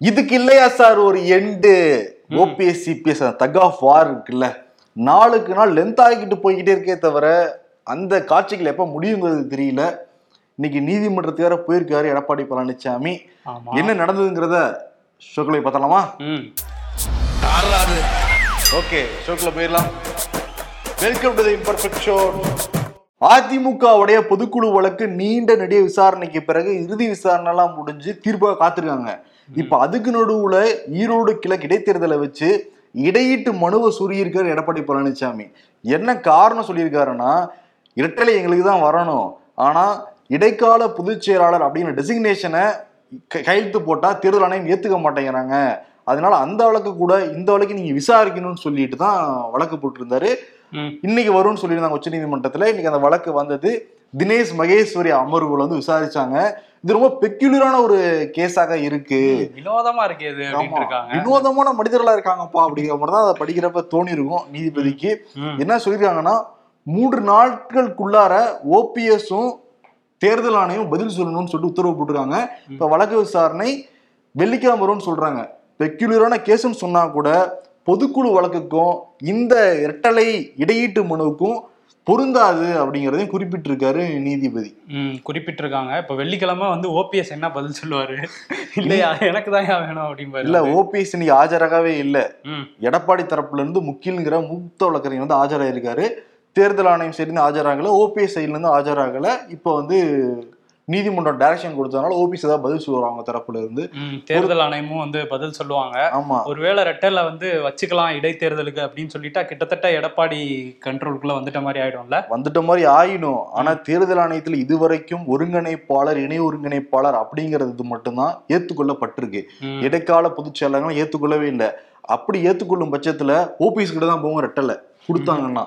இதுக்கு இல்லையா சார் ஒரு end? OPS CBS tug of war இருக்குல்ல. நாளுக்கு நாள் லென்த் ஆகிக்கிட்டு போய்கிட்டே இருக்கே தவிர அந்த காட்சிகள் எப்ப முடியுங்கிறது தெரியல. இன்னைக்கு நீதிமன்றத்துக்கு வேற போயிருக்காரு எடப்பாடி பழனிசாமி என்ன நடந்ததுங்கிறத ஷோக்களை பார்த்தலாமா ம். ஓகே ஷோக்குள்ள போயிடலாம். Welcome to the imperfect show அதிமுகவுடைய பொதுக்குழு வழக்கு நீண்ட நெடிய விசாரணைக்கு பிறகு இறுதி விசாரணை எல்லாம் முடிஞ்சு தீர்ப்பாக காத்திருக்காங்க. இப்ப அதுக்கு நடுவுல ஈரோடு கிழக்கு இடைத்தேர்தலை வச்சு இடையீட்டு மனுவை சொல்லியிருக்காரு எடப்பாடி பழனிசாமி என்ன காரணம் சொல்லியிருக்காருன்னா இரட்டலை எங்களுக்கு தான் வரணும். ஆனா இடைக்கால பொதுச் செயலாளர் அப்படிங்கிற டெசிக்னேஷனை கையெழுத்து போட்டா தேர்தல் ஆணையம் ஏத்துக்க மாட்டேங்கிறாங்க. அதனால அந்த வழக்கு கூட இந்த வழக்கு நீங்க விசாரிக்கணும்னு சொல்லிட்டு தான் வழக்கு போட்டிருந்தாரு. இன்னைக்கு வரும்னு சொல்லியிருந்தாங்க உச்சநீதிமன்றத்துல. இன்னைக்கு அந்த வழக்கு வந்தது. தினேஷ் மகேஸ்வரி அமர்வுல வந்து விசாரிச்சாங்க. இது ரொம்ப பெக்யூலரான ஒரு கேஸாக இருக்கு. வினோதமா இருக்கு இது வினோதமான மனிதர்களா இருக்காங்கப்பா அப்படிங்கிற மாதிரி தான் அதை படிக்கிறப்ப தோணி இருக்கும் நீதிபதிக்கு. என்ன சொல்லியிருக்காங்கன்னா மூன்று நாட்களுக்குள்ளார ஓபிஎஸும் தேர்தல் ஆணையம் பதில் சொல்லணும்னு சொல்லிட்டு உத்தரவு போட்டிருக்காங்க. இப்ப வழக்கு விசாரணை வெள்ளிக்கிழமை வரும்னு சொல்றாங்க. பெக்யூலரான கேஸ்ன்னு சொன்னா கூட பொதுக்குழு வழக்குக்கும் இந்த இரட்டலை இடையீட்டு மனுவுக்கும் பொருந்தாது அப்படிங்கறதையும் குறிப்பிட்டிருக்காரு நீதிபதி. குறிப்பிட்டிருக்காங்க. இப்ப வெள்ளிக்கிழமை வந்து ஓபிஎஸ் என்ன பதில் சொல்லுவாரு? இல்லையா? எனக்கு தான் வேணும் அப்படிம்பாரு இல்ல ஓபிஎஸ் இன்னைக்கு ஆஜராகவே இல்ல. எடப்பாடி தரப்புல இருந்து முக்கியங்கிற மூத்த வழக்கறிஞர் வந்து ஆஜராயிருக்காரு. தேர்தல் ஆணையம் சைடு ஆஜராகல ஓபிஎஸ் சைட்ல இருந்து ஆஜராகல. இப்போ வந்து நீதிமன்றம் டைரக்ஷன் கொடுத்ததுனால ஓபிஎஸ் ஏதாவது பதில் சொல்லுவாங்க அவங்க தரப்புல இருந்து. தேர்தல் ஆணையமும் வந்து பதில் சொல்லுவாங்க. ஆமா. ஒருவேளை ரெட்டல வந்து வச்சுக்கலாம் இடைத்தேர்தலுக்கு அப்படின்னு சொல்லிட்டா கிட்டத்தட்ட எடப்பாடி கண்ட்ரோலுக்குள்ள வந்துட்ட மாதிரி ஆயிடும்ல? வந்துட்ட மாதிரி ஆயிடும். ஆனா தேர்தல் ஆணையத்துல இதுவரைக்கும் ஒருங்கிணைப்பாளர் இணை ஒருங்கிணைப்பாளர் அப்படிங்கிறது மட்டும்தான் ஏத்துக்கொள்ளப்பட்டிருக்கு. இடைக்கால பொதுச் செயலாளர்கள் ஏத்துக்கொள்ளவே இல்லை. அப்படி ஏத்துக்கொள்ளும் பட்சத்துல ஓபிஎஸ் கிட்ட தான் போகும் ரெட்டலை கொடுத்தாங்கன்னா.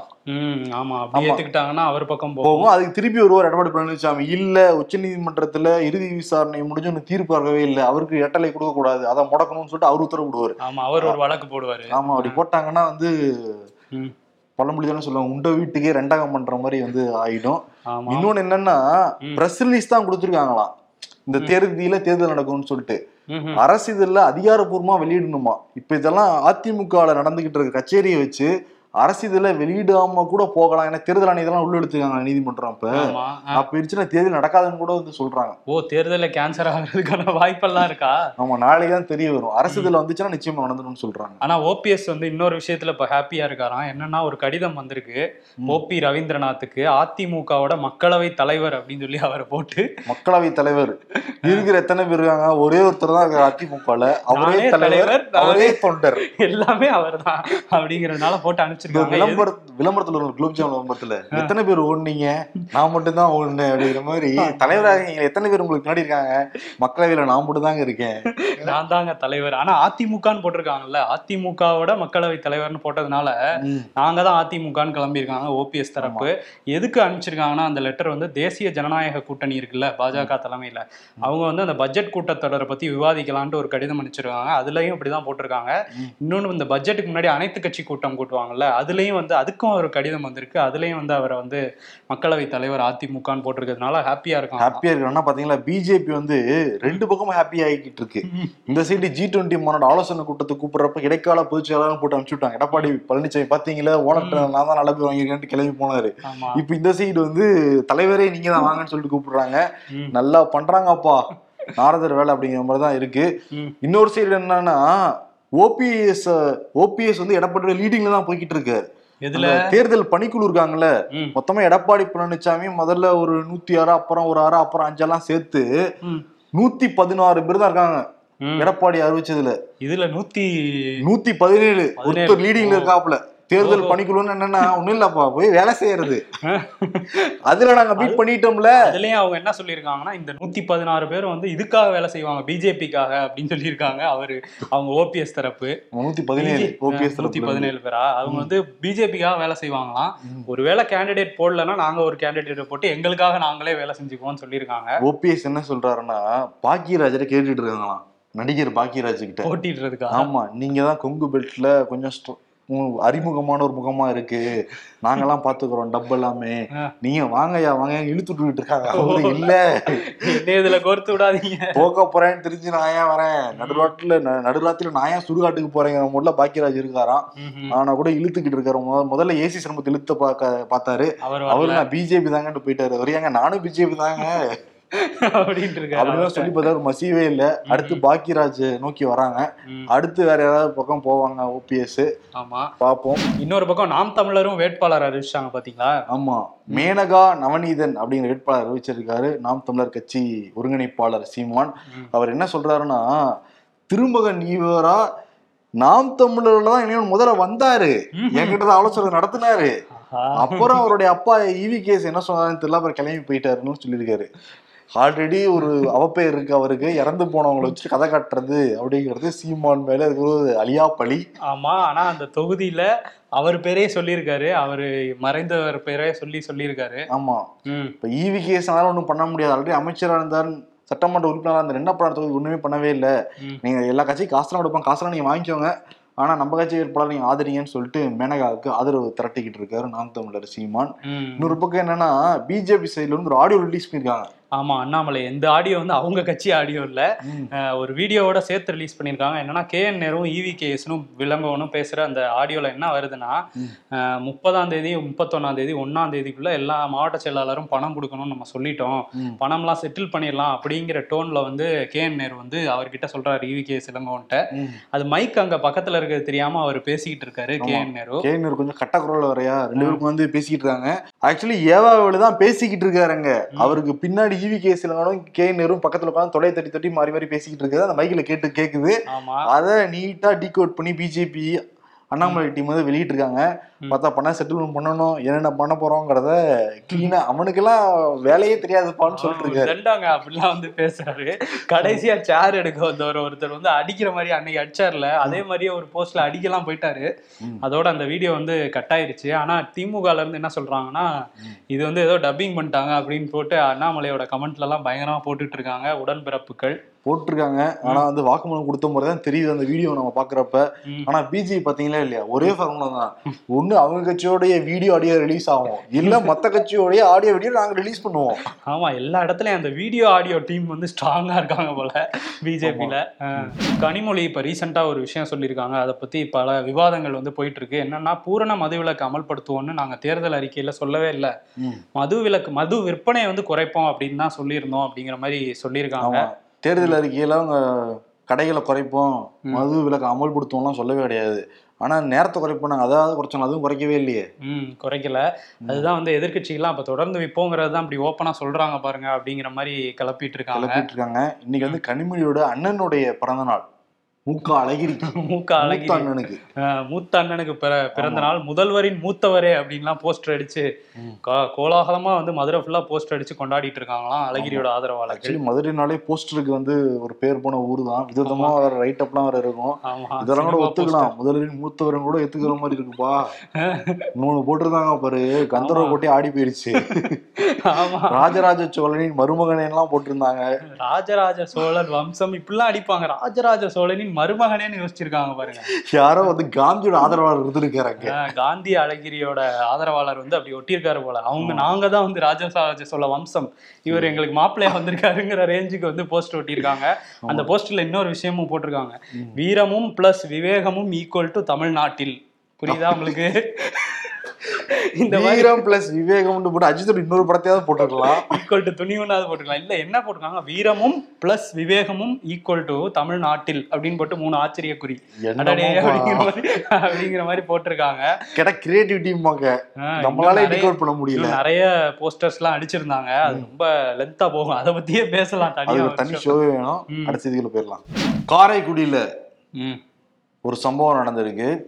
ஆமா. அப்படி ஆமா. ஏத்துக்கிட்டாங்கன்னா அவர் பக்கம் போகும். அதுக்கு திருப்பி வருவார் எடப்பாடி பழனிசாமி இல்ல உச்சநீதிமன்றத்துல இறுதி விசாரணை முடிஞ்சு ஒண்ணு தீர்ப்பு வரவே இல்லை. அவருக்கு இரட்டலை கொடுக்க கூடாது. அதை முடக்கணும்னு சொல்லிட்டு அவர் உத்தரவு விடுவாரு ஆமா அவர் ஒரு வழக்கு போடுவாரு. ஆமா அப்படி போட்டாங்கன்னா வந்து. பழமொழி தானே சொல்லுவாங்க. உண்ட வீட்டுக்கே ரெண்டாகம் பண்ற மாதிரி வந்து ஆயிடும். இன்னொன்னு என்னன்னா. பிரஸ் ரிலீஸ் தான் கொடுத்துருக்காங்களாம் இந்த தேர்தல தேர்தல் நடக்கும்னு சொல்லிட்டு. அரசு இதுல அதிகாரப்பூர்வமா வெளியிடணுமா? இப்ப இதெல்லாம் அதிமுகல நடந்துகிட்டு இருக்க கச்சேரியை வச்சு அரசு இதுல வெளியிடாம கூட போகலாம். ஏன்னா தேர்தல் ஆணையத்தெல்லாம் உள்ள எடுத்துக்காங்க நீதிமன்றம் ஆ. அப்ப இருந்துச்சுன்னா தேர்தல் நடக்காதுன்னு கூட வந்து சொல்றாங்க. ஓ தேர்தல்ல கேன்சர் ஆகுறதுக்கான வாய்ப்பெல்லாம் இருக்கா? ஆமா நாளைக்கு தான் தெரிய வரும். அரசு இதுல வந்துச்சுன்னா நிச்சயமா நடந்துரும்னு சொல்றாங்க. ஆனா ஓபிஎஸ் வந்து இன்னொரு விஷயத்துல இப்ப ஹாப்பியா இருக்காராம். என்னன்னா ஒரு கடிதம் வந்திருக்கு. ஓபி ரவீந்திரநாத்துக்கு அதிமுகவோட மக்களவை தலைவர் அப்படின்னு சொல்லி அவரை போட்டு. மக்களவை தலைவர். இருக்கிற எத்தனை பேர் இருக்காங்க? ஒரே ஒருத்தர் தான் அதிமுகல. அவரே தலைவர் அவரே தொண்டர். எல்லாமே அவர்தான் அப்படிங்கறதுனால போட்டு இந்த அனுப்பிச்சிருக்காங்க விளம்பர விளம்பரத்துல ஒரு குலோப் ஜாமுன் விளம்பரத்துல எத்தனை பேர் ஓடுனீங்க? நான் மட்டும் தான் ஓடுனேன் அப்படிங்கிற மாதிரி தலைவராக நீங்க எத்தனை பேர் உங்களுக்கு முன்னாடி இருக்காங்க? மக்களவையில நான் மட்டும் தாங்க இருக்கேன். நான் தாங்க தலைவர். ஆனா அதிமுகன்னு போட்டிருக்காங்கல்ல அதிமுகவோட மக்களவை தலைவர்னு போட்டதுனால. நாங்க தான் அதிமுகன்னு கிளம்பியிருக்காங்க ஓபிஎஸ் தரப்பு. எதுக்கு அனுப்பிச்சிருக்காங்கன்னா அந்த லெட்டர் வந்து தேசிய ஜனநாயக கூட்டணி இருக்குல்ல பாஜக தலைமையில. அவங்க வந்து அந்த பட்ஜெட் கூட்டத்தொடரை பத்தி விவாதிக்கலான்ட்டு ஒரு கடிதம் அனுப்பிச்சிருக்காங்க. அதுலயும் இப்படிதான் போட்டிருக்காங்க. இன்னொன்னு இந்த பட்ஜெட்டுக்கு முன்னாடி அனைத்து கட்சி கூட்டம் கூட்டுவாங்கல்ல அதுலயும் வந்து அதுக்கும் ஒரு கடிதம் வந்திருக்கு. அதுலயும் வந்து அவரை வந்து மக்களவை தலைவர் அதிமுகன்னு போட்டிருக்கிறதுனால ஹாப்பியா இருக்காங்க. ஹாப்பியா இருக்கணும்னா பாத்தீங்களா பிஜேபி வந்து ரெண்டு பக்கமும் ஹாப்பி ஆகிக்கிட்டு இருக்கு. இந்த சைடு ஜி டுவெண்ட்டி மாநாடு ஆலோசனை கூட்டத்தை கூப்பிடுறப்ப இடைக்கால பொதுச் செயலாளர் போட்டு அனுப்பிச்சு விட்டாங்க எடப்பாடி பழனிசாமி பாத்தீங்களா ஓனர்ட்ட நான் தான் நல்ல பேர் வாங்கியிருக்கேன்ட்டு கிளம்பி போனாரு. இப்ப இந்த சைடு வந்து தலைவரே நீங்க தான் வாங்கன்னு சொல்லிட்டு கூப்பிடுறாங்க. நல்லா பண்றாங்கப்பா. நாரதர் வேலை அப்படிங்கிற மாதிரி தான் இருக்கு. இன்னொரு சைடு என்னன்னா ஓபிஎஸ் ஓபிஎஸ் வந்து எடப்பாடி லீடிங்ல தான் போய்கிட்டு இருக்கு எதுல அந்த தேர்தல் பணிக்குழு இருக்காங்கல்ல. மொத்தமா எடப்பாடி பழனிசாமி முதல்ல ஒரு நூத்தி ஆறு அப்புறம் ஒரு ஆறு அப்புறம் அஞ்செல்லாம் சேர்த்து. நூத்தி பதினாறு பேர் தான் இருக்காங்க. எடப்பாடி அறிவிச்சதுல இதுல நூத்தி நூத்தி பதினேழு. ஒருத்தர் லீடிங்ல ஓ. தேர்தல். பணிக்குழுன்னு என்னன்னா ஒண்ணும் இல்லப்பா போய் வேலை செய்யறது. அதுல நாங்க பீட் பண்ணிட்டோம்ல. அதுலயும் அவங்க என்ன சொல்லியிருக்காங்கன்னா இந்த நூத்தி பதினாறு பேர் வந்து இதுக்காக வேலை செய்வாங்க பிஜேபிக்காக அப்படின்னு சொல்லியிருக்காங்க அவரு அவங்க ஓபிஎஸ் தரப்பு. நூத்தி பதினேழு ஓபிஎஸ் நூத்தி பதினேழு பேரா? அவங்க வந்து பிஜேபிக்காக வேலை செய்வாங்களாம். ஒருவேளை கேண்டிடேட் போடலன்னா நாங்க ஒரு கேண்டிடேட் போட்டு எங்களுக்காக நாங்களே வேலை செஞ்சுக்குவோம்னு சொல்லியிருக்காங்க. ஓபிஎஸ் என்ன சொல்றாருன்னா பாக்கியராஜரை கேட்டுட்டு இருக்காங்களாம். நடிகர் பாக்கியராஜ் கிட்ட போட்டிடுறதுக்காக. ஆமா நீங்க தான் கொங்கு பெல்ட்ல கொஞ்சம் அறிமுகமான ஒரு முகமா இருக்கு. நாங்கெல்லாம் பாத்துக்கிறோம் டப் எல்லாமே. நீங்க வாங்கய்யா வாங்க இழுத்து விட்டுக்கிட்டு இருக்காங்க. அவரு இல்ல. இதுல கோர்த்து விடாதீங்க. போக போறேன்னு தெரிஞ்சு நான் ஏன் வரேன்? நடுராட்டுல நடுராத்திரில நான் ஏன் சுடுகாட்டுக்கு போறேங்கிற முதல்ல பாக்கியராஜ் இருக்காராம். ஆனா கூட இழுத்துக்கிட்டு இருக்காரு. முத- முதல்ல ஏசி சிரமத்தை இழுத்த பார்க்க பார்த்தாரு. அவர் நான் பிஜேபி தாங்கன்னு போயிட்டாரு. அவர் ஏங்க நானும் பிஜேபி தாங்க. அப்படின்ட்டு அப்படிலாம் சொல்லி பார்த்தாரு மசியவே இல்ல. அடுத்து பாக்கியராஜ் நோக்கி வராங்க. அடுத்து வேற ஏதாவது பக்கம் போவாங்க ஓபிஎஸ் ஆமா. பார்ப்போம் இன்னொரு பக்கம் நாம் தமிழரும் வேட்பாளர் அறிவிச்சாங்க பாத்தீங்களா? ஆமா. மேனகா நவநீதன் அப்படிங்கிற வேட்பாளர் அறிவிச்சிருக்காரு. நாம் தமிழர் கட்சி ஒருங்கிணைப்பாளர் சீமான். அவர் என்ன சொல்றாருன்னா திருமகன் ஈவரா நாம் தமிழர்ல தான் இனிமேல் முதல்ல வந்தாரு. என்கிட்ட தான் ஆலோசனை நடத்தினாரு. அப்புறம் அவருடைய அப்பா ஈவி கேஸ் என்ன சொன்னாருன்னு தெரியல அப்புறம் கிளம்பி போயிட்டாருன்னு சொல்லியிருக்காரு. ஆல்ரெடி ஒரு அவப்பெயர் இருக்கு அவருக்கு. இறந்து போனவங்களை வச்சு கதை காட்டுறது அப்படிங்கிறது சீமான் மேல இருக்கிற ஒரு அழியா பழி ஆமா ஆனா அந்த தொகுதியில அவர் பேரே சொல்லியிருக்காரு. அவரு மறைந்தவர் பேரே சொல்லி சொல்லியிருக்காரு. ஆமா. இப்ப ஈவி கேஸ்னால ஒண்ணும் பண்ண முடியாது. ஆல்ரெடி அமைச்சரா இருந்தார். சட்டமன்ற உறுப்பினரா இருந்தார். என்ன பண்ண தொகுதி? ஒண்ணுமே பண்ணவே இல்லை. நீங்க எல்லா கட்சியும் காசுலாம் கொடுப்பாங்க. காசுலாம் நீங்க வாங்கிக்கோங்க. ஆனா நம்ம கட்சி வேட்பாளர் நீங்க ஆதரிங்கன்னு சொல்லிட்டு மேனகாவுக்கு ஆதரவு திரட்டிக்கிட்டு இருக்காரு நாம் தமிழர் சீமான் இன்னொரு பக்கம் என்னன்னா பிஜேபி சைடுல இருந்து ஒரு ஆடியோ ரிலீஸ் பண்ணிருக்காங்க ஆமா அண்ணாமலை இந்த ஆடியோ வந்து அவங்க கட்சி ஆடியோ இல்ல. ஒரு வீடியோவோட சேர்த்து ரிலீஸ் பண்ணியிருக்காங்க. என்னன்னா கே என் நேரும் இவி கேஎஸ்னும் விளம்பவனும் பேசுற அந்த ஆடியோல என்ன வருதுன்னா முப்பதாம் தேதி முப்பத்தொன்னாம் தேதி ஒன்னாம் தேதிக்குள்ள எல்லா மாவட்ட செயலாளரும் பணம் கொடுக்கணும்னு நம்ம சொல்லிட்டோம். பணம்லாம் செட்டில் பண்ணிடலாம் அப்படிங்கிற டோன்ல வந்து கே என் நேரு வந்து அவர்கிட்ட சொல்றாரு இவி கே இளங்கோன்ட்ட. அது மைக் அங்க பக்கத்துல இருக்கிறது தெரியாம அவர் பேசிக்கிட்டு இருக்காரு கே என் நேரு. கேனர் கொஞ்சம் கட்ட குரல் வரையா? ரெண்டு பேருக்கும் வந்து பேசிக்கிட்டு இருக்காங்க. ஆக்சுவலி ஏவாவில் தான் பேசிக்கிட்டு இருக்காருங்க. அவருக்கு பின்னாடி ஈவி கேஸ் இலங்கனும் கே நேரும் பக்கத்துல உட்காந்து தொலை தட்டி தட்டி மாறி மாறி பேசிக்கிட்டு இருக்குது. அந்த மைக்ல கேட்டு கேக்குது. ஆமா. அதை நீட்டா டீகோட் பண்ணி பிஜேபி அண்ணாமலை டீம் வந்து வெளியிட்டு இருக்காங்க பார்த்தா பணம் செட்டில்மெண்ட் பண்ணணும் என்னென்ன பண்ண போறோங்கிறத கிளீனா அவனுக்கெல்லாம் வேலையே தெரியாதுப்பான்னு சொல்லிட்டு இருக்காரு. தண்டாங்க அப்படிலாம் வந்து பேசுறாரு. கடைசியா சேர் எடுக்க வந்தவர் ஒருத்தர் வந்து அடிக்கிற மாதிரி அன்னைக்கு அடிச்சார்ல அதே மாதிரியே ஒரு போஸ்ட்ல அடிக்கலாம் போயிட்டாரு. அதோட அந்த வீடியோ வந்து கட் ஆயிருச்சு. ஆனா திமுகல இருந்து என்ன சொல்றாங்கன்னா இது வந்து ஏதோ டப்பிங் பண்ணிட்டாங்க அப்படின்னு போட்டு அண்ணாமலையோட கமெண்ட்ல எல்லாம் பயங்கரமா போட்டுட்டு இருக்காங்க. உடன்பிறப்புகள். போட்டிருக்காங்க. ஆனா வந்து வாக்குமூலம் கொடுத்த முறை தான் தெரியுது அந்த வீடியோ நம்ம பாக்குறப்ப. ஆனா பிஜேபி பாத்தீங்களா இல்லையா? ஒரே ஃபார்முலா தான். ஒண்ணு அவங்க கட்சியோடைய வீடியோ ஆடியோ ரிலீஸ் ஆகும். இல்ல மத்த கட்சியோடைய ஆடியோ வீடியோ நாங்க ரிலீஸ் பண்ணுவோம். ஆமா எல்லா இடத்துலயும் அந்த வீடியோ ஆடியோ டீம் வந்து ஸ்ட்ராங்கா இருக்காங்க போல பிஜேபியில கனிமொழி இப்ப ரீசெண்டா ஒரு விஷயம் சொல்லியிருக்காங்க. அதை பத்தி பல விவாதங்கள் வந்து போயிட்டு இருக்கு. என்னன்னா பூரண மதுவிலக்கு அமல்படுத்துவோம்னு நாங்க தேர்தல் அறிக்கையில சொல்லவே இல்லை. மது விலக்கு மது விற்பனையை வந்து குறைப்போம் அப்படின்னு தான் சொல்லியிருந்தோம் அப்படிங்கிற மாதிரி சொல்லியிருக்காங்க. தேர்தல் அறிக்கையில அவங்க கடைகளை குறைப்போம் மது விலக்கு அமல்படுத்துவோம்லாம் சொல்லவே கிடையாது. ஆனா நேரத்தை குறைப்போம் நாங்க அதாவது குறைச்சோம் அதுவும் குறைக்கவே இல்லையே. ம் குறைக்கல. அதுதான் வந்து எதிர்க்கட்சிகள்லாம் அப்ப தொடர்ந்து விப்போங்கிறது தான் அப்படி ஓப்பனா சொல்றாங்க பாருங்க அப்படிங்கிற மாதிரி கிளப்பிட்டு இருக்காங்க. கிளப்பிட்டு இருக்காங்க. இன்னைக்கு வந்து கனிமொழியோட அண்ணனுடைய பிறந்த நாள். மூக்க அழகிரி. மூக்க அழகி மூத்த அண்ணனுக்கு மூத்த அண்ணனுக்கு பிற பிறந்த நாள் முதல்வரின் மூத்தவரே அப்படின்லாம் போஸ்டர் அடிச்சு கோலாகலமா வந்து மதுரை ஃபுல்லா போஸ்டர் அடிச்சு கொண்டாடிட்டு இருக்காங்களாம் அழகிரியோட ஆதரவாளர்கள். ஆக்சுவலி மதுரைனாலே போஸ்டருக்கு வந்து ஒரு பேர் போன ஊர் தான். விதவிதமா வேற ரைட் அப்லாம் வேற இருக்கும். இதெல்லாம் கூட ஒத்துக்கலாம். முதலில் மூத்தவரும் கூட ஒத்துக்கிற மாதிரி இருக்குப்பா. இன்னொன்னு போட்டிருந்தாங்க பாரு. கந்தர்வ கோட்டை ஆடி போயிருச்சு. ராஜராஜ சோழனின் மருமகனை எல்லாம் போட்டிருந்தாங்க. ராஜராஜ சோழன் வம்சம் இப்படிலாம் அடிப்பாங்க. ராஜராஜ சோழனின் மருமகனேன்னு யோசிச்சிருக்காங்க பாருங்க. யாரோ வந்து காந்தியோட ஆதரவாளர் இருந்திருக்காங்க காந்தி அழகிரியோட ஆதரவாளர் வந்து அப்படி ஒட்டியிருக்காரு போல. அவங்க நாங்க தான் வந்து ராஜராஜ சோழ வம்சம். இவர் எங்களுக்கு மாப்பிள்ளையா வந்திருக்காருங்கிற ரேஞ்சுக்கு வந்து போஸ்ட் ஒட்டியிருக்காங்க. அந்த போஸ்ட்ல இன்னொரு விஷயமும் போட்டிருக்காங்க. வீரமும் பிளஸ் விவேகமும் ஈக்குவல் டு தமிழ்நாட்டில். புரியுதா உங்களுக்கு? இந்த வீரம் பிளஸ் விவேகம்னு போட்டு அஜித்தோட இன்னொரு படத்தையாவது போட்டுருக்கலாம். ஈக்குவல் டு துணிவுனாவது போட்டுக்கலாம். இல்ல என்ன போட்டிருக்காங்க? வீரமும் பிளஸ் விவேகமும் ஈக்குவல் டு தமிழ்நாட்டில் அப்படின்னு போட்டு மூணு ஆச்சரிய குறி. அப்படிங்கிற மாதிரி போட்டிருக்காங்க. கேட்டா கிரியேட்டிவிட்டிம்பாங்க ஆஹ் நம்மளால டிகோட் பண்ண முடியல. நிறைய போஸ்டர்ஸ் எல்லாம் அடிச்சிருந்தாங்க. அது ரொம்ப லென்த்தா போகும். அதை பத்தியே பேசலாம் அது தனியா ஒரு தனி. ஷோவே வேணும். அடுத்த போயிடலாம். காரைக்குடியில ஒரு சம்பவம் நடந்திருக்கு.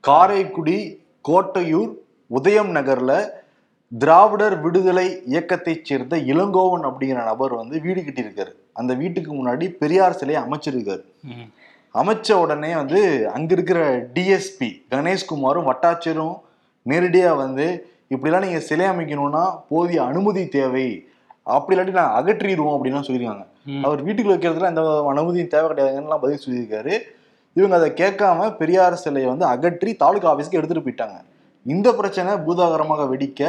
காரைக்குடி கோட்டையூர் உதயம் நகர்ல திராவிடர் விடுதலை இயக்கத்தைச் சேர்ந்த இளங்கோவன் அப்படிங்கிற நபர் வந்து வீடு கட்டியிருக்காரு. அந்த வீட்டுக்கு முன்னாடி பெரியார் சிலையை அமைச்சிருக்காரு. அமைச்ச உடனே வந்து அங்க இருக்கிற டிஎஸ்பி கணேஷ்குமாரும் வட்டாட்சியரும் நேரடியா வந்து இப்படிலாம் நீங்க சிலை அமைக்கணும்னா போதிய அனுமதி தேவை. அப்படி இல்லாட்டி நான் அகற்றிடுவோம் அப்படின்லாம் சொல்லியிருக்காங்க. அவர் வீட்டுக்குள்ள வைக்கிறதுல எந்த அனுமதியும் தேவை கிடையாதுன்னு பதில் சொல்லியிருக்காரு. இவங்க அதை கேட்காம பெரியார் சிலையை வந்து அகற்றி தாலுகா ஆஃபீஸ்க்கு எடுத்துட்டு போயிட்டாங்க. இந்த பிரச்சனை பூதாகரமாக வெடிக்க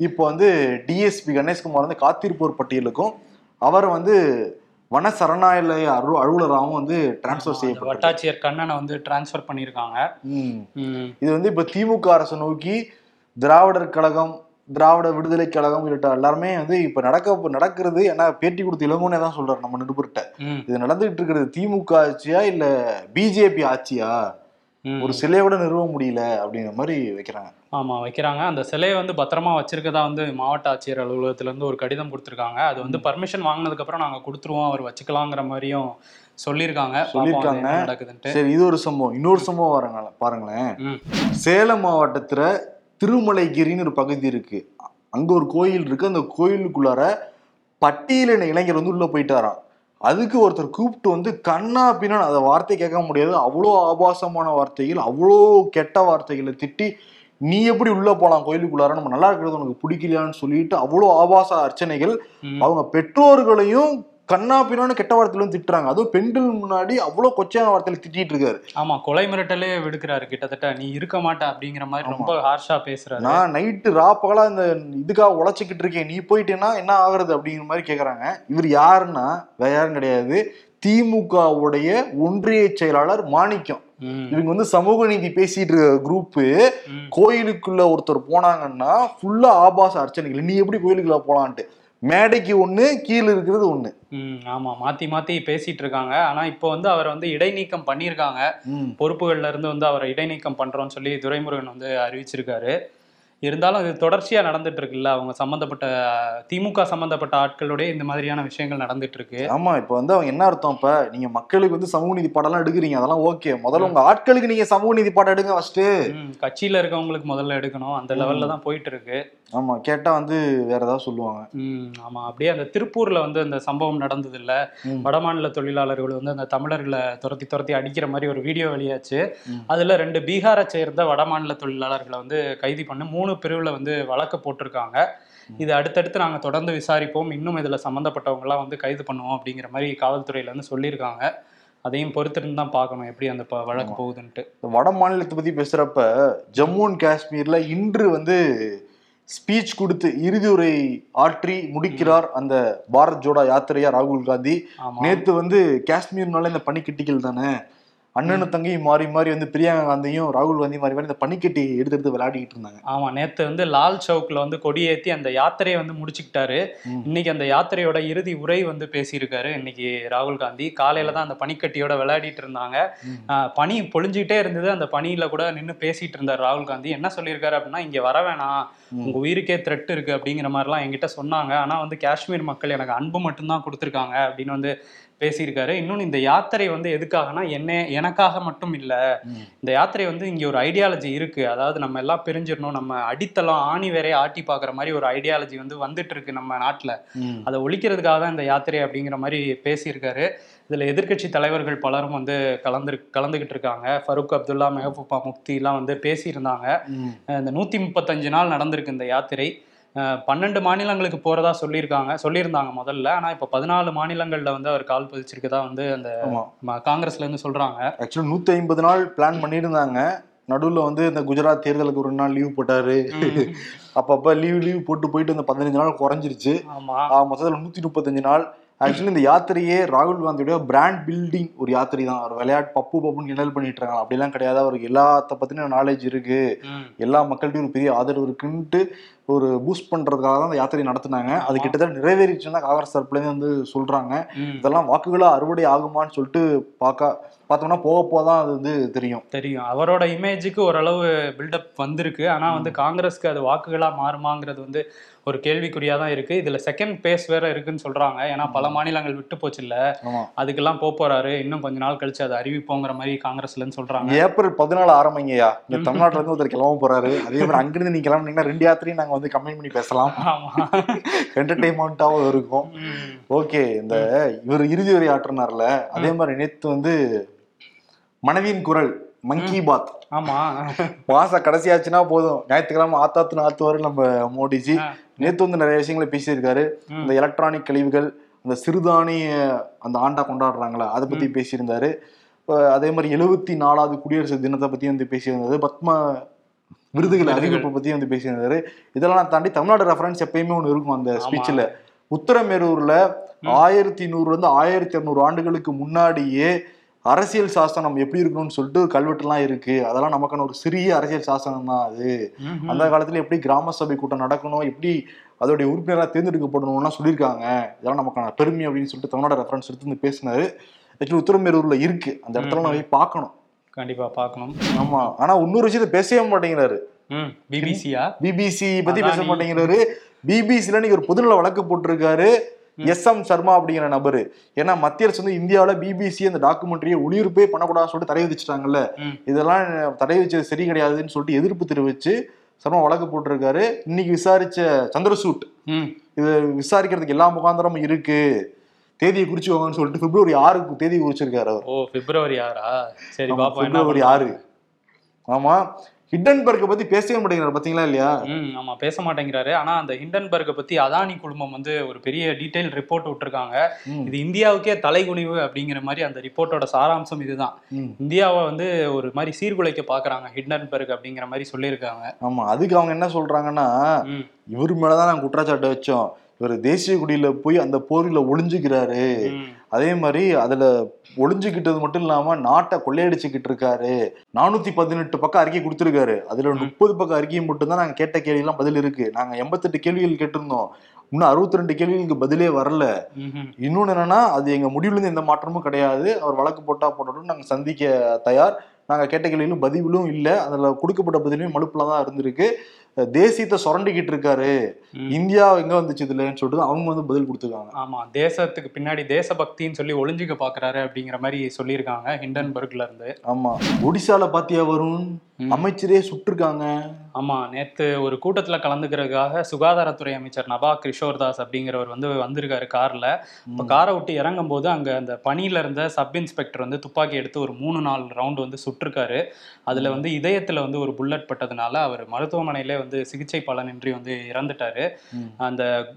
இப்போ வந்து டிஎஸ்பி கணேஷ்குமார் வந்து காத்திருப்போர் பட்டியலுக்கும் அவர் வந்து வன சரணாலய அரு அலுவலராகவும் வந்து டிரான்ஸ்ஃபர் செய்யப்பட்டார் வட்டாட்சியர் கண்ணனை வந்து டிரான்ஸ்ஃபர் பண்ணியிருக்காங்க. இது வந்து இப்ப திமுக அரசை நோக்கி திராவிடர் கழகம் திராவிட விடுதலை கழகம் உள்ளிட்ட எல்லாருமே வந்து இப்ப நடக்க நடக்கிறது ஏன்னா பேட்டி கொடுத்து இளங்கோனே தான் சொல்றாரு நம்ம நிருபர்கிட்ட. இது நடந்துகிட்டு இருக்கிறது திமுக ஆட்சியா இல்ல பிஜேபி ஆட்சியா. ஒரு சிலையை கூட நிறுவ முடியல அப்படிங்கிற மாதிரி வைக்கிறாங்க. ஆமா வைக்கிறாங்க. அந்த சிலையை வந்து பத்திரமா வச்சிருக்கதா வந்து மாவட்ட ஆட்சியர் அலுவலகத்துல இருந்து ஒரு கடிதம் கொடுத்திருக்காங்க. அது வந்து பர்மிஷன் வாங்கினதுக்கு அப்புறம் நாங்க கொடுத்துருவோம். அவர் வச்சுக்கலாங்கிற மாதிரியும் சொல்லியிருக்காங்க. சொல்லியிருக்காங்க. நடக்குதுன்ட்டு. சரி இது ஒரு சம்பவம். இன்னொரு சம்பவம் வரங்க பாருங்களேன். சேலம் மாவட்டத்துல திருமலைகிரின்னு ஒரு பகுதி இருக்கு. அங்க ஒரு கோயில் இருக்கு. அந்த கோயிலுக்குள்ளார பட்டியலின இளைஞர் வந்து உள்ள போயிட்டாராம். அதுக்கு ஒருத்தர் கூப்பிட்டு வந்து கண்ணா பின்னா அந்த வார்த்தை கேட்க முடியாது அவ்வளோ ஆபாசமான வார்த்தைகள் அவ்வளோ கெட்ட வார்த்தைகளை திட்டி நீ எப்படி உள்ள போலாம் கோயிலுக்குள்ளார நம்ம நல்லா இருக்கிறது உனக்கு பிடிக்கலையான்னு சொல்லிட்டு அவ்வளோ ஆபாச அர்ச்சனைகள். அவங்க பெற்றோர்களையும் கண்ணா பின்னான்னு கெட்ட வார்த்தையிலும் திட்டுறாங்க. அதுவும் பெண்கள் முன்னாடி அவ்வளோ கொச்சையான வார்த்தையில திட்டிட்டு இருக்காரு. ஆமா கொலை மிரட்டலே விடுக்கிறாரு கிட்டத்தட்ட. நீ இருக்க மாட்ட அப்படிங்கிற மாதிரி ரொம்ப ஹார்ஷா பேசுறாரு. நான் நைட்டு ராப்பகலா இந்த இதுக்காக உழைச்சிக்கிட்டு இருக்கேன். நீ போயிட்டேன்னா என்ன ஆகுறது அப்படிங்கிற மாதிரி கேக்குறாங்க. இவர் யாருன்னா வேற யாரும் கிடையாது. திமுகவுடைய ஒன்றிய செயலாளர் மாணிக்கம். இவங்க வந்து சமூக நீதி பேசிட்டு இருக்க குரூப்பு. கோயிலுக்குள்ள ஒருத்தர் போனாங்கன்னா ஃபுல்லா ஆபாச அர்ச்சனைகள். நீ எப்படி கோயிலுக்குள்ள போலான்ட்டு. மேடைக்கு ஒண்ணு கீழே இருக்கிறது ஒண்ணு. ம் ஆமா மாத்தி மாத்தி பேசிட்டு இருக்காங்க ஆனா இப்போ வந்து அவர் வந்து இடைநீக்கம் பண்ணியிருக்காங்க. பொறுப்புகள்ல இருந்து வந்து அவரை இடைநீக்கம் பண்றோம்னு சொல்லி துரைமுருகன் வந்து அறிவிச்சிருக்காரு. இருந்தாலும் இது தொடர்ச்சியா நடந்துட்டு இருக்குல்ல அவங்க சம்பந்தப்பட்ட திமுக சம்பந்தப்பட்ட ஆட்களுடைய இந்த மாதிரியான விஷயங்கள் நடந்துட்டு இருக்கு ஆமா இப்ப வந்து அவங்க என்ன அர்த்தம் இப்ப? நீங்க மக்களுக்கு வந்து சமூக நீதி பாடம்லாம் எடுக்கிறீங்க. அதெல்லாம் ஓகே. முதல்ல உங்க ஆட்களுக்கு நீங்க சமூக நீதி பாடம் எடுங்க ஃபர்ஸ்ட் ம், கட்சியில இருக்கவங்களுக்கு முதல்ல எடுக்கணும். அந்த லெவல்ல தான் போயிட்டு இருக்கு ஆமா கேட்டா வந்து வேற ஏதாவது சொல்லுவாங்க. ஆமா அப்படியே அந்த திருப்பூர்ல வந்து அந்த சம்பவம் நடந்தது இல்ல. வடமாநில தொழிலாளர்கள் வந்து அந்த தமிழர்களை துரத்தி துரத்தி அடிக்கிற மாதிரி ஒரு வீடியோ வெளியாச்சு. அதுல ரெண்டு பீகாரை சேர்ந்த வடமாநில தொழிலாளர்களை வந்து கைது பண்ணி மூணு பிரிவுல வந்து வழக்கு போட்டிருக்காங்க. இது அடுத்தடுத்து நாங்க தொடர்ந்து விசாரிப்போம். இன்னும் இதுல சம்பந்தப்பட்டவங்க எல்லாம் வந்து கைது பண்ணுவோம் அப்படிங்கிற மாதிரி காவல்துறையில இருந்து சொல்லியிருக்காங்க. அதையும் பொறுத்திருந்து தான் பார்க்கணும். எப்படி அந்த வழக்கு போகுதுன்ட்டு. வட மாநிலத்தை பத்தி பேசுறப்ப ஜம்மு அண்ட் காஷ்மீர்ல இன்று வந்து ஸ்பீச் கொடுத்து இறுதி உரை ஆற்றி முடிக்கிறார் அந்த பாரத் ஜோடா யாத்திரையா ராகுல் காந்தி. நேத்து வந்து காஷ்மீர்னால இந்த பனிக்கட்டிகள் தானே? அண்ணனு தங்கையும் மாறி மாறி வந்து பிரியங்கா காந்தியும் ராகுல் காந்தி மாறி மாறி இந்த பனிக்கட்டி எடுத்து எடுத்து விளையாடிட்டு இருந்தாங்க. ஆமா நேத்து வந்து லால் சவுக்ல வந்து கொடியேத்தி அந்த யாத்திரையை வந்து முடிச்சுக்கிட்டாரு. இன்னைக்கு அந்த யாத்திரையோட இறுதி உரை வந்து பேசியிருக்காரு இன்னைக்கு ராகுல் காந்தி. காலையில தான் அந்த பனிக்கட்டியோட விளையாடிட்டு இருந்தாங்க. பனி பொழிஞ்சுக்கிட்டே இருந்தது. அந்த பனியில கூட நின்று பேசிட்டு இருந்தார் ராகுல் காந்தி. என்ன சொல்லியிருக்காரு அப்படின்னா இங்க வர வேணாம். உங்க உயிருக்கே த்ரெட் இருக்கு அப்படிங்கிற மாதிரிலாம் என்கிட்ட சொன்னாங்க. ஆனா வந்து காஷ்மீர் மக்கள் எனக்கு அன்பு மட்டும்தான் கொடுத்துருக்காங்க அப்படின்னு வந்து பேசியிருக்காரு. இன்னொன்று இந்த யாத்திரை வந்து எதுக்காகனா என்ன எனக்காக மட்டும் இல்லை. இந்த யாத்திரை வந்து இங்கே ஒரு ஐடியாலஜி இருக்கு. அதாவது நம்ம எல்லாம் பிரிஞ்சிடணும். நம்ம அடித்தளம் ஆணி வேறே ஆட்டி பார்க்குற மாதிரி ஒரு ஐடியாலஜி வந்து வந்துட்டு இருக்கு நம்ம நாட்டில். அதை ஒழிக்கிறதுக்காக தான் இந்த யாத்திரை அப்படிங்கிற மாதிரி பேசியிருக்காரு. இதில் எதிர்க்கட்சி தலைவர்கள் பலரும் வந்து கலந்து கலந்துக்கிட்டு இருக்காங்க. ஃபரூக் அப்துல்லா மெஹபூபா முக்திலாம் வந்து பேசியிருந்தாங்க. இந்த நூற்றி முப்பத்தஞ்சு நாள் நடந்திருக்கு இந்த யாத்திரை. பன்னெண்டு மாநிலங்களுக்கு போறதா சொல்லியிருக்காங்க சொல்லியிருந்தாங்க முதல்ல. ஆனால் இப்போ பதினாலு மாநிலங்களில் வந்து அவர் கால் பதிச்சிருக்கதா வந்து அந்த ஆமா. ம- காங்கிரஸ்ல இருந்து சொல்றாங்க. ஆக்சுவலி நூத்தி ஐம்பது நாள் பிளான் பண்ணியிருந்தாங்க. நடுவுல வந்து இந்த குஜராத் தேர்தலுக்கு ஒரு நாள் லீவ் போட்டாரு. அப்பப்ப லீவ் லீவ் போட்டு போயிட்டு அந்த பதினஞ்சு நாள் குறைஞ்சிருச்சு. மொத்தத்துல நூத்தி முப்பத்தஞ்சு நாள் ஆக்சுவலி இந்த யாத்திரையே ராகுல் காந்தியோட பிராண்ட் பில்டிங் ஒரு யாத்திரை தான். அவர் விளையாட்டு பப்பு பப்புன்னு கிண்டல் பண்ணிட்டு இருக்காங்க. அப்படிலாம் கிடையாது. அவருக்கு எல்லாத்த பத்தின நாலேஜ் இருக்கு. எல்லா மக்கள்கிட்டயும் ஒரு பெரிய ஆதரவு இருக்குன்ட்டு ஒரு பூஸ்ட் பண்றதுக்காக தான் அந்த யாத்திரை நடத்துனாங்க. அது கிட்டத்தட்ட நிறைவேறிச்சுன்னு காங்கிரஸ் தரப்புலேருந்து வந்து சொல்றாங்க. இதெல்லாம் வாக்குகளா அறுவடை ஆகுமான்னு சொல்லிட்டு பார்க்க பார்த்தோம்னா போக தான் அது வந்து தெரியும். தெரியும். அவரோட இமேஜுக்கு ஓரளவு பில்டப் வந்திருக்கு. ஆனா வந்து காங்கிரஸ்க்கு அது வாக்குகளா மாறுமாங்கிறது வந்து ஒரு கேள்விக்குறியா தான் இருக்கு. இதுல செகண்ட் பேஸ் வேற இருக்குன்னு சொல்றாங்க. ஏன்னா பல மாநிலங்கள் விட்டு போச்சு இல்ல அதுக்கெல்லாம் போறாரு. இன்னும் கொஞ்ச நாள் கழிச்சு அதை அறிவிப்போங்கிற மாதிரி காங்கிரஸ்லன்னு சொல்றாங்க. ஏப்ரல் பதினாலு ஆரம்பிங்கய்யா. இங்க தமிழ்நாட்டுல இருந்து ஒருத்தர் கிளம்ப போறாரு. அதே மாதிரி அங்கிருந்து நீங்க கிளம்புனீங்கன்னா ரெண்டு யாத்திரையும் நாங்க வந்து கம்பைன் பண்ணி பேசலாம். ஆமா. என்டர்டைன்மெண்ட்டாவும் இருக்கும். ஓகே இந்த இவர் இறுதி வரை ஆற்றினார்ல அதே மாதிரி நேத்து வந்து மனதின் குரல் மங்கி பாத் ஆமா. மாசம் கடைசியாச்சுன்னா போதும். ஞாயிற்றுக்கிழமை ஆத்தாத்துன்னு ஆத்துவாரு நம்ம மோடிஜி. நேத்து வந்து நிறைய விஷயங்களை பேசியிருக்காரு. இந்த எலக்ட்ரானிக் கழிவுகள் அந்த சிறுதானிய அந்த ஆண்டா கொண்டாடுறாங்களா அதை பத்தி பேசியிருந்தாரு. அதே மாதிரி எழுபத்தி நாலாவது குடியரசு தினத்தை பத்தி வந்து பேசியிருந்தது பத்ம விருதுகள். அறிவிப்பை பத்தி வந்து பேசியிருந்தாரு. இதெல்லாம் தாண்டி தமிழ்நாடு ரெஃபரன்ஸ் எப்பயுமே ஒன்று இருக்கும் அந்த ஆமா. ஸ்பீச்ல உத்தரமேரூர்ல ஆயிரத்தி நூறுல இருந்து ஆயிரத்தி இரநூறு ஆண்டுகளுக்கு முன்னாடியே அரசியல் சாசனம் எப்படி இருக்கணும்னு சொல்லிட்டு கல்வெட்டுலாம் இருக்கு. அதெல்லாம் நமக்கான ஒரு சிறிய அரசியல் சாசனம் தான் அது. அந்த காலத்துல எப்படி கிராம சபை கூட்டம் நடக்கணும் எப்படி அதோடைய உறுப்பினராக தேர்ந்தெடுக்கப்படணும்லாம் சொல்லியிருக்காங்க. இதெல்லாம் நமக்கான பெருமை அப்படின்னு சொல்லிட்டு தமிழ்நாடு ரெஃபரன்ஸ் எடுத்து வந்து பேசினாரு ஆக்சுவலி உத்தரமேரூர்ல இருக்கு. அந்த இடத்துல நம்ம போய் பார்க்கணும். கண்டிப்பா பார்க்கணும். ஆமா. ஆனா இன்னொரு விஷயத்த பேசவே மாட்டேங்கிறாரு. பிபிசியா பிபிசி பத்தி பேச. மாட்டேங்கிறாரு. பிபிசில நீங்க ஒரு பொதுநல வழக்கு போட்டிருக்காரு. எஸ் எம் சர்மா அப்படிங்கிற நபரு. ஏன்னா மத்திய அரசு வந்து இந்தியாவுல பிபிசி அந்த டாக்குமெண்ட்ரியை ஒளிபரப்பே பண்ணக்கூடாதுன்னு சொல்லிட்டு தடை விதிச்சிட்டாங்கல்ல. இதெல்லாம் தடை வச்சது சரி கிடையாதுன்னு சொல்லிட்டு எதிர்ப்பு தெரிவிச்சு சர்மா வழக்கு போட்டிருக்காரு. இன்னைக்கு விசாரிச்ச சந்திரசூட். இது விசாரிக்கிறதுக்கு எல்லா முகாந்திரமும் இருக்கு. தேதியை குறிச்சுக்கோங்கன்னு சொல்லிட்டு பிப்ரவரி ஆறுக்கு தேதி குறிச்சிருக்காரு அவர். ஓ பிப்ரவரி ஆறா? சரி பிப்ரவரி ஆறு. ஆமா ஹிட்டன்பர்க்கை பத்தி பேசவே மாட்டேங்கிறார் பாத்தீங்களா இல்லையா? ம் ஆமா பேச மாட்டேங்கிறாரு. ஆனா அந்த ஹிண்டன்பர்க்கை பத்தி அதானி குழுமம் வந்து ஒரு பெரிய டீடைல் ரிப்போர்ட் விட்டுருக்காங்க. இது இந்தியாவுக்கே தலைகுனிவு அப்படிங்கிற மாதிரி அந்த ரிப்போர்ட்டோட சாராம்சம் இதுதான். இந்தியாவை வந்து ஒரு மாதிரி சீர்குலைக்க பாக்குறாங்க ஹிண்டன்பர்க் அப்படிங்கிற மாதிரி சொல்லியிருக்காங்க. ஆமா அதுக்கு அவங்க என்ன சொல்றாங்கன்னா இவர் மேலதான் நாங்க குற்றச்சாட்டு வச்சோம். இவர் தேசிய குடியில போய் அந்த போரில் ஒளிஞ்சுக்கிறாரு. அதே மாதிரி அதுல ஒளிஞ்சுக்கிட்டது மட்டும் இல்லாம நாட்டை கொள்ளையடிச்சுக்கிட்டு இருக்காரு நானூத்தி பதினெட்டு பக்கம் அறிக்கை கொடுத்திருக்காரு. அதுல முப்பது பக்கம் அறிக்கை மட்டும்தான் நாங்க கேட்ட கேள்வி எல்லாம் பதில் இருக்கு. நாங்க எண்பத்தெட்டு கேள்விகள் கேட்டிருந்தோம். இன்னும் அறுபத்தி ரெண்டு கேள்விகளுக்கு பதிலே வரல. ம்ஹும். இன்னொன்னு என்னன்னா அது எங்க முடிவுல இருந்து எந்த மாற்றமும் கிடையாது. அவர் வழக்கு போட்டா போட்டோம் நாங்க சந்திக்க தயார். நாங்க கேட்ட கேள்வியிலும் பதிலும் இல்ல. அதுல கொடுக்கப்பட்ட பதிலும் மலுப்புல தான் இருந்திருக்கு. தேசியத்தை சுரண்டிக்கிட்டு இருக்காரு. இந்தியா எங்க வந்துச்சு இதுலன்னு சொல்லிட்டு அவங்க வந்து பதில் கொடுத்துருக்காங்க ஆமா தேசத்துக்கு பின்னாடி தேசபக்தின்னு சொல்லி ஒளிஞ்சுக்க பாக்குறாரு அப்படிங்கிற மாதிரி சொல்லியிருக்காங்க ஹிண்டன்பர்க்ல இருந்து ஆமா ஒடிசால பாத்தியா வருண் ம். அமைச்சரே சுட்டிருக்காங்க. ஆமா நேத்து ஒரு கூட்டத்துல கலந்துக்கிறதுக்காக சுகாதாரத்துறை அமைச்சர் நபா கிஷோர் தாஸ் அப்படிங்கிறவர் வந்து வந்திருக்காரு கார்ல. இப்ப காரை விட்டு இறங்கும் போது அங்க அந்த பணியில இருந்த சப் இன்ஸ்பெக்டர் வந்து துப்பாக்கி எடுத்து ஒரு மூணு நாலு ரவுண்ட் வந்து சுட்டிருக்காரு. அதுல வந்து இதயத்துல வந்து ஒரு புல்லட் பட்டதுனால அவர் மருத்துவமனையிலே வந்து சிகிச்சை பலனின்றி வந்து இறந்துட்டாரு. அந்த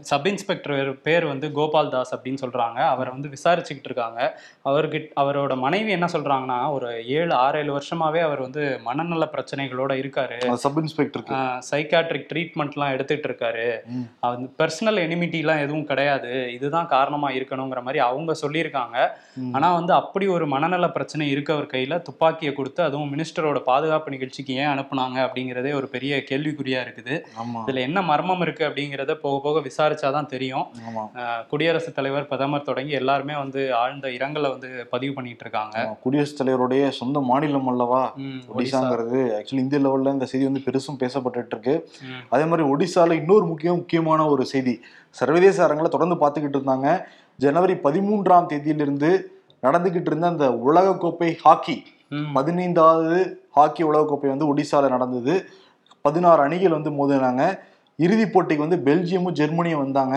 சப் இன்ஸ்பெக்டர் பேர் வந்து கோபால் தாஸ் அப்படின்னு சொல்றாங்க. அவரை வந்து விசாரிச்சுக்கிட்டு இருக்காங்க. அவர்கிட்ட அவரோட மனைவி என்ன சொல்றாங்கன்னா ஒரு ஏழு ஆறு ஏழு வருஷமாவே அவர் வந்து மனநல பிரச்சனைகளோட இருக்காரு. சப் இன்ஸ்பெக்டருக்கு. சைக்காட்ரிக் ட்ரீட்மெண்ட்லாம் எடுத்துட்டு இருக்காரு. அந்த பர்சனல் எனிமிட்டிலாம் எதுவும் கிடையாது. இதுதான் காரணமா இருக்கணுங்கிற மாதிரி அவங்க சொல்லியிருக்காங்க. ஆனா வந்து அப்படி ஒரு மனநல பிரச்சனை இருக்கவர் கையில. துப்பாக்கியை கொடுத்து அதுவும் மினிஸ்டரோட பாதுகாப்பு நிகழ்ச்சிக்கு ஏன் அனுப்புனாங்க அப்படிங்கிறதே ஒரு பெரிய கேள்விக்குறியா இருக்குது. இதுல என்ன மர்மம் இருக்கு அப்படிங்கிறத போக போக விசாரிச்சாதான் தெரியும். குடியரசுத் தலைவர் பிரதமர் தொடங்கி எல்லாருமே வந்து ஆழ்ந்த இரங்கலை வந்து பதிவு பண்ணிட்டு இருக்காங்க. குடியரசுத் தலைவருடைய சொந்த மாநிலம் அல்லவா? ஒடிசாங்கிறது ஆக்சுவலி இந்திய லெவல்ல இந்த செய்தி வந்து பெருசும் பேசப்பட்டுட்டு இருக்கு அதே மாதிரி ஒடிசால இன்னொரு முக்கிய முக்கியமான ஒரு செய்தி. சர்வதேச அரங்களை தொடர்ந்து பார்த்துக்கிட்டு இருந்தாங்க. ஜனவரி பதிமூன்றாம் தேதியிலிருந்து நடந்துகிட்டு இருந்த அந்த உலகக்கோப்பை ஹாக்கி பதினைந்தாவது ஹாக்கி உலகக்கோப்பை வந்து ஒடிசால நடந்தது. பதினாறு அணிகள் வந்து மோதினாங்க. இறுதிப் போட்டிக்கு வந்து பெல்ஜியமும் ஜெர்மனியும் வந்தாங்க.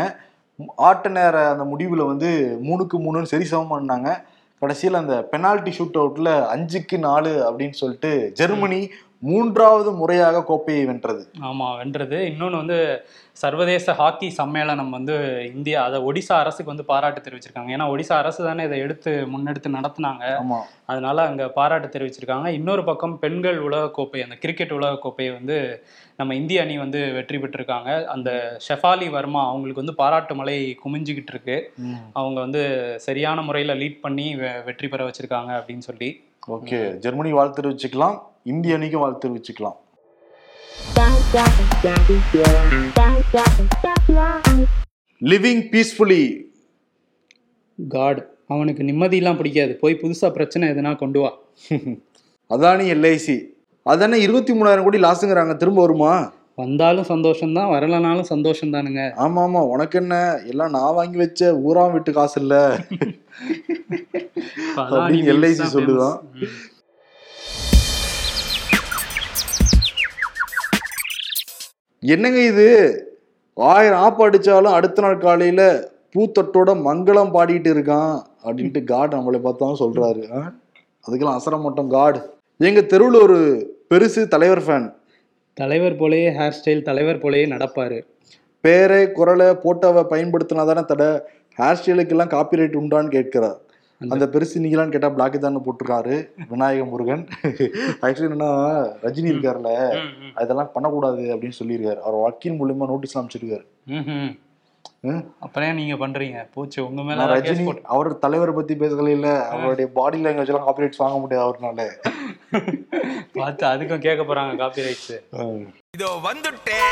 ஆட்ட நேர அந்த முடிவுல வந்து மூணுக்கு மூணுன்னு சரி சமம் பண்ணாங்க. கடைசியில் அந்த பெனால்டி ஷூட் அவுட்ல அஞ்சுக்கு நாலு அப்படின்னு சொல்லிட்டு ஜெர்மனி மூன்றாவது முறையாக கோப்பையை வென்றது. ஆமா வென்றது. இன்னொன்னு வந்து சர்வதேச ஹாக்கி சம்மேளனம் வந்து இந்தியா அதை ஒடிசா அரசுக்கு வந்து பாராட்டு தெரிவிச்சிருக்காங்க. ஏன்னா ஒடிசா அரசு தானே இதை எடுத்து முன்னெடுத்து நடத்துனாங்க. அதனால அங்க பாராட்டு தெரிவிச்சிருக்காங்க. இன்னொரு பக்கம் பெண்கள் உலகக்கோப்பை அந்த கிரிக்கெட் உலகக்கோப்பையை வந்து நம்ம இந்திய அணி வந்து வெற்றி பெற்றிருக்காங்க. அந்த ஷெஃபாலி வர்மா அவங்களுக்கு வந்து பாராட்டு மலை குமிஞ்சுக்கிட்டு இருக்கு. அவங்க வந்து சரியான முறையில் லீட் பண்ணி வெற்றி பெற வச்சிருக்காங்க அப்படின்னு சொல்லி. ஓகே ஜெர்மனி வாழ்த்து தெரிவிச்சுக்கலாம் இந்திய அணிக்கும் வாழ்த்து தெரிவிச்சுக்கலாம். லிவிங் பீஸ்ஃபுல்லி காட் அவனுக்கு நிம்மதியெல்லாம் பிடிக்காது. போய் புதுசா பிரச்சனை எதுனா கொண்டு வா. அதானி எல்ஐசி. அதானே இருபத்தி மூணாயிரம் கோடி லாஸுங்கிறாங்க திரும்ப வருமா? வந்தாலும் சந்தோஷம்தான் வரலனாலும் சந்தோஷம் தானுங்க ஆமா ஆமா உனக்கு என்ன? எல்லாம் நான் வாங்கி வச்ச ஊராம் வீட்டு காசு இல்ல. அப்படின்னு LIC சொல்லுதான். என்னங்க இது? ஆயிரம் ஆப்பு அடிச்சாலும் அடுத்த நாள் காலையில பூத்தட்டோட மங்களம் பாடிட்டு இருக்கான் அப்படின்ட்டு காட் நம்மளை பார்த்தாலும் சொல்றாரு? அதுக்கெல்லாம் அசர மாட்டோம் காட் எங்க தெருவில் ஒரு பெருசு தலைவர் ஃபேன் தலைவர் போலயே ஹேர் ஸ்டைல் தலைவர் போலயே நடப்பாரு. பேரை குரலை போட்டோவை பயன்படுத்தினா தானே தடை. ஹேர் ஸ்டைலுக்கெல்லாம் காப்பிரைட் உண்டான்னு கேட்கிறார். அந்த பெருசு நீங்களான்னு கேட்டா பிளாக் தான் போட்டிருக்காரு விநாயக முருகன். ஆக்சுவலி என்னன்னா ரஜினி ம். அதெல்லாம் பண்ணக்கூடாது அப்படின்னு சொல்லியிருக்காரு. அவர் வக்கீல் மூலியமா நோட்டீஸ் அமைச்சிருக்காரு. அப்புறம் ஏன் நீங்க பண்றீங்க. போச்சு உங்க மேல ரஜினி அவர் தலைவரை பத்தி பேசல இல்ல. அவருடைய பாடி லாங்குவேஜ் எல்லாம் காப்பிரைட்ஸ் வாங்க முடியாது அவர்னால. பார்த்து அதுக்கும் கேட்க போறாங்க காப்பி ரைட்ஸ் இதோ வந்துட்டேன்.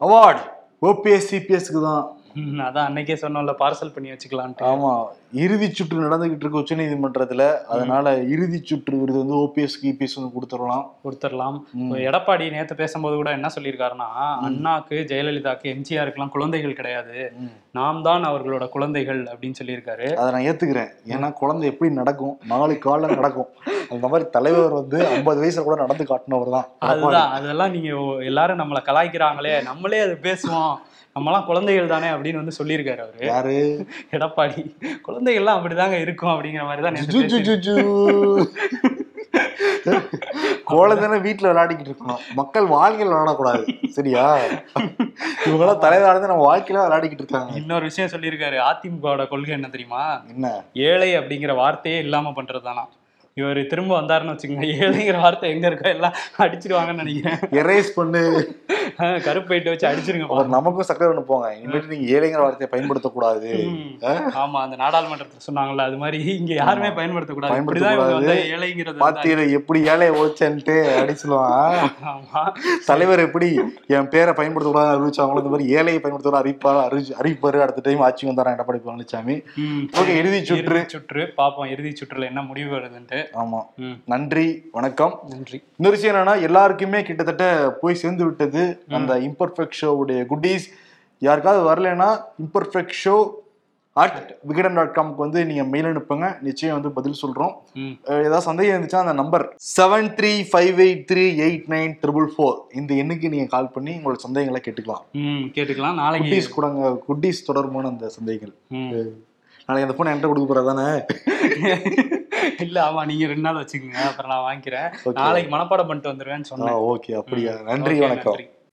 அவார்ட் ஓபிஎஸ் சிபிஎஸ்க்கு தான் அதான் அன்னைக்கே சொன்னோம்ல பார்சல் பண்ணி வச்சுக்கலான்ட்டு. ஆமா இறுதி சுற்று நடந்துகிட்டு இருக்கு உச்ச நீதிமன்றத்துல அதனால இறுதி சுற்று விருது வந்து ஓபிஎஸ் இபிஎஸ் வந்து கொடுத்துடலாம். கொடுத்துடலாம். எடப்பாடி நேத்து பேசும்போது கூட என்ன சொல்லியிருக்காருன்னா அண்ணாக்கு ஜெயலலிதாக்கு எம்ஜிஆருக்குலாம் குழந்தைகள் கிடையாது. நாம் தான் அவர்களோட குழந்தைகள் அப்படின்னு சொல்லியிருக்காரு. அதை நான் ஏத்துக்கிறேன். ஏன்னா குழந்தை எப்படி நடக்கும்? நாலு காலம் நடக்கும். அந்த மாதிரி தலைவர் வந்து ஐம்பது வயசுல கூட நடந்து காட்டினவர் தான். அதுதான். அதெல்லாம் நீங்க எல்லாரும் நம்மளை கலாய்க்கிறாங்களே. நம்மளே அது பேசுவோம். நம்மலாம் குழந்தைகள் தானே அப்படின்னு வந்து சொல்லியிருக்காரு அவரு. யாரு? எடப்பாடி. குழந்தைகள்லாம் அப்படிதாங்க இருக்கும் அப்படிங்கிற மாதிரி தான். குழந்தைன வீட்டுல விளையாடிக்கிட்டு இருக்கணும். மக்கள் வாழ்க்கையில் விளையாடக்கூடாது. சரியா? இவங்கெல்லாம் தலைவராக நம்ம வாழ்க்கையில விளையாடிக்கிட்டு இருக்காங்க. இன்னொரு விஷயம் சொல்லியிருக்காரு. அதிமுகவோட கொள்கை என்ன தெரியுமா? என்ன? ஏழை அப்படிங்கிற வார்த்தையே இல்லாம பண்றதுதானா இவர் திரும்ப வந்தாருன்னு வச்சுக்கோங்க. ஏழைங்கிற வார்த்தை எங்க இருக்கோ எல்லாம் அடிச்சிருவாங்கன்னு நினைக்கிறேன். எரேஸ் பண்ணு. கருப்பைட்டு வச்சு அடிச்சிருங்க அவர் நமக்கும் சக்கரை ஒண்ணு போங்க. இனிமேட்டு நீங்க ஏழைங்கிற வார்த்தையை பயன்படுத்தக்கூடாது. ஆமா அந்த நாடாளுமன்றத்துல சொன்னாங்கல்ல அது மாதிரி இங்க யாருமே பயன்படுத்தக்கூடாது. வந்து ஏழைங்கிறது பாத்தீங்க எப்படி ஏழையை ஓச்சன்ட்டு அடி சொல்லுவான். ஆமா. தலைவர் எப்படி என் பேரை பயன்படுத்தக்கூடாது அறிவிச்சாங்களோ இந்த மாதிரி ஏழையை பயன்படுத்தக்கூடாது அறிவிப்பார் அறிவிச்சு அறிவிப்பாரு. அடுத்த டைம் ஆட்சி வந்தாரா எடப்பாடி பழனிசாமி. ஓகே இறுதி சுற்று. சுற்று. பாப்போம் இறுதி சுற்றுல என்ன முடிவு வருதுன்ட்டு. ஆமா. நன்றி வணக்கம். நன்றி. இன்னொரு விஷயம் என்னன்னா எல்லாருக்குமே கிட்டத்தட்ட போய் சேர்ந்து விட்டது அந்த இம்பர்ஃபெக்ட் ஷோவுடைய குட்டீஸ் யாருக்காவது வரலைன்னா imperfect show at Vikatan dot காம்க்கு வந்து நீங்க மெயில் அனுப்புங்க. நிச்சயம் வந்து பதில் சொல்றோம். ஏதாவது சந்தேகம் இருந்துச்சுன்னா அந்த number seven three five eight three eight nine triple four இந்த எண்ணுக்கு நீங்க கால் பண்ணி உங்களோட சந்தேகங்களை கேட்டுக்கலாம். கேட்டுக்கலாம். நாளைக்கு குட்டீஸ் கூட குட்டீஸ் தொடர்பான அந்த சந்தேகங்கள். நாளைக்கு அந்த போன் என்கிட்ட கொடுக்க தானே? இல்ல ஆமா நீங்க ரெண்டு நாள் வச்சுக்கோங்க. அப்புறம் நான் வாங்கிக்கிறேன். நாளைக்கு மனப்பாடம் பண்ணிட்டு வந்துருவேன்னு சொன்னேன். ஓகே அப்படியா? நன்றி வணக்கம்.